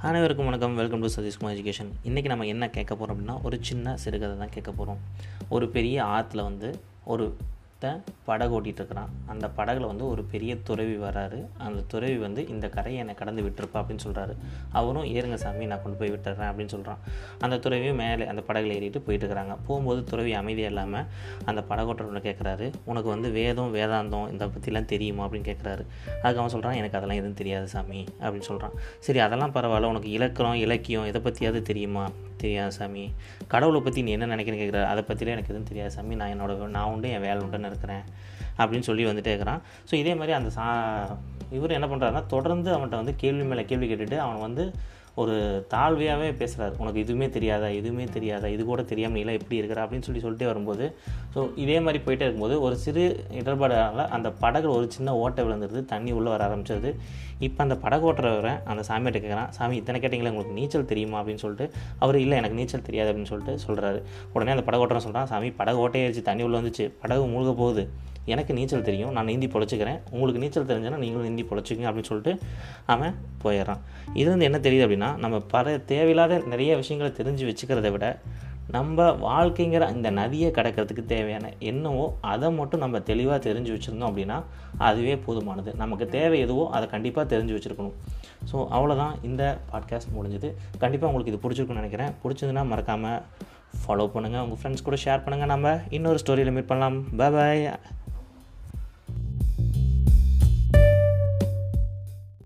அனைவருக்கும் வணக்கம். Welcome to Satishkumar education இன்றைக்கி நம்ம என்ன கேட்க போகிறோம் அப்படின்னா ஒரு சின்ன சிறுகதை தான் கேட்க போகிறோம் ஒரு பெரிய ஆற்றுல வந்து ஒரு படகு ஓட்டிகிட்டு இருக்கிறான் அந்த படகுல வந்து ஒரு பெரிய துறவி வராரு. அந்த துறவி வந்து இந்த கரையை என்னை கடந்து விட்டுருப்பா அப்படின்னு சொல்கிறாரு அவரும் ஏறுங்க சாமி நான் கொண்டு போய் விட்டுறேன் அப்படின்னு சொல்கிறான் அந்த துறவியும் மேலே அந்த படகுல ஏறிட்டு போயிட்டு இருக்கிறாங்க. போகும்போது துறவி அமைதியாக இல்லாமல் அந்த படகோட்டரோட கேட்குறாரு உனக்கு வந்து வேதம் வேதாந்தம் இந்த பற்றிலாம் தெரியுமா? அப்படின்னு கேட்குறாரு அதுக்கு அவன் சொல்கிறான் எனக்கு அதெல்லாம் எதுவும் தெரியாது சாமி அப்படின்னு சொல்கிறான் சரி அதெல்லாம் பரவாயில்ல. உனக்கு இலக்கணம் இலக்கியம் இதை பற்றியாவது தெரியுமா? தெரியாது சாமி. கடவுளை பற்றி நீ என்ன நினைக்கிறேன்னு கேட்குறாரு அதை பற்றிலாம் எனக்கு எதுவும் தெரியாது சாமி. நான் என்னோட நான் உண்டு என் வேலை உண்டுன்னு இருக்கிறேன் அப்படின்னு சொல்லி வந்துட்டே இருக்கிறான். ஸோ இதே மாதிரி அந்த சா இவர் என்ன பண்ணுறாருன்னா தொடர்ந்து அவன்கிட்ட வந்து கேள்வி மேலே கேள்வி கேட்டுட்டு அவன் வந்து ஒரு தாழ்வையாகவே பேசுகிறார் உனக்கு இதுவுமே தெரியாதா? எதுவுமே தெரியாதா? இது கூட தெரியாமல் நீலாம் எப்படி இருக்கிற? அப்படின்னு சொல்லி சொல்லிட்டே வரும்போது ஸோ இதே மாதிரி போயிட்டே இருக்கும்போது ஒரு சிறு இடர்பாடால் அந்த படகு ஒரு சின்ன ஓட்டை விழுந்துருது. தண்ணி உள்ளே வர ஆரம்பிச்சிருது. இப்போ அந்த படகு ஓட்டுறவரை அந்த சாமிகிட்ட கேட்குறான் சாமி இத்தனை கேட்டிங்களா? உங்களுக்கு நீச்சல் தெரியுமா? அப்படின்னு சொல்லிட்டு அவர் இல்லை எனக்கு நீச்சல் தெரியாது. அப்படின்னு சொல்லிட்டு சொல்கிறாரு உடனே அந்த படகு ஓட்டுறன் சொல்கிறான் சாமி படகு ஓட்டையாயிருச்சு தண்ணி உள்ளே வந்துச்சு. படகு மூழ்க போகுது. எனக்கு நீச்சல் தெரியும். நான் நீந்தி பொழைச்சிக்கிறேன். உங்களுக்கு நீச்சல் தெரிஞ்சுன்னா நீங்களும் நீந்தி பொழைச்சிங்க அப்படின்னு சொல்லிட்டு அவன் போயிடுறான். இது வந்து என்ன தெரியுது அப்படின்னா அப்படின்னா நம்ம பல தேவையில்லாத நிறைய விஷயங்களை தெரிஞ்சு வச்சுக்கிறத விட நம்ம வாழ்க்கைங்கிற இந்த நதியை கடக்கிறதுக்கு தேவையான என்னவோ அதை மட்டும் நம்ம தெளிவாக தெரிஞ்சு வச்சுருந்தோம் அப்படின்னா அதுவே போதுமானது. நமக்கு தேவை எதுவோ அதை கண்டிப்பாக தெரிஞ்சு வச்சுருக்கணும். ஸோ அவ்வளோதான் இந்த பாட்காஸ்ட் முடிஞ்சது. கண்டிப்பாக உங்களுக்கு இது பிடிச்சிருக்குன்னு நினைக்கிறேன். பிடிச்சதுன்னா மறக்காமல் ஃபாலோ பண்ணுங்கள் உங்கள் ஃப்ரெண்ட்ஸ் கூட ஷேர் பண்ணுங்கள் நம்ம இன்னொரு ஸ்டோரியில் மீட் பண்ணலாம். பாய்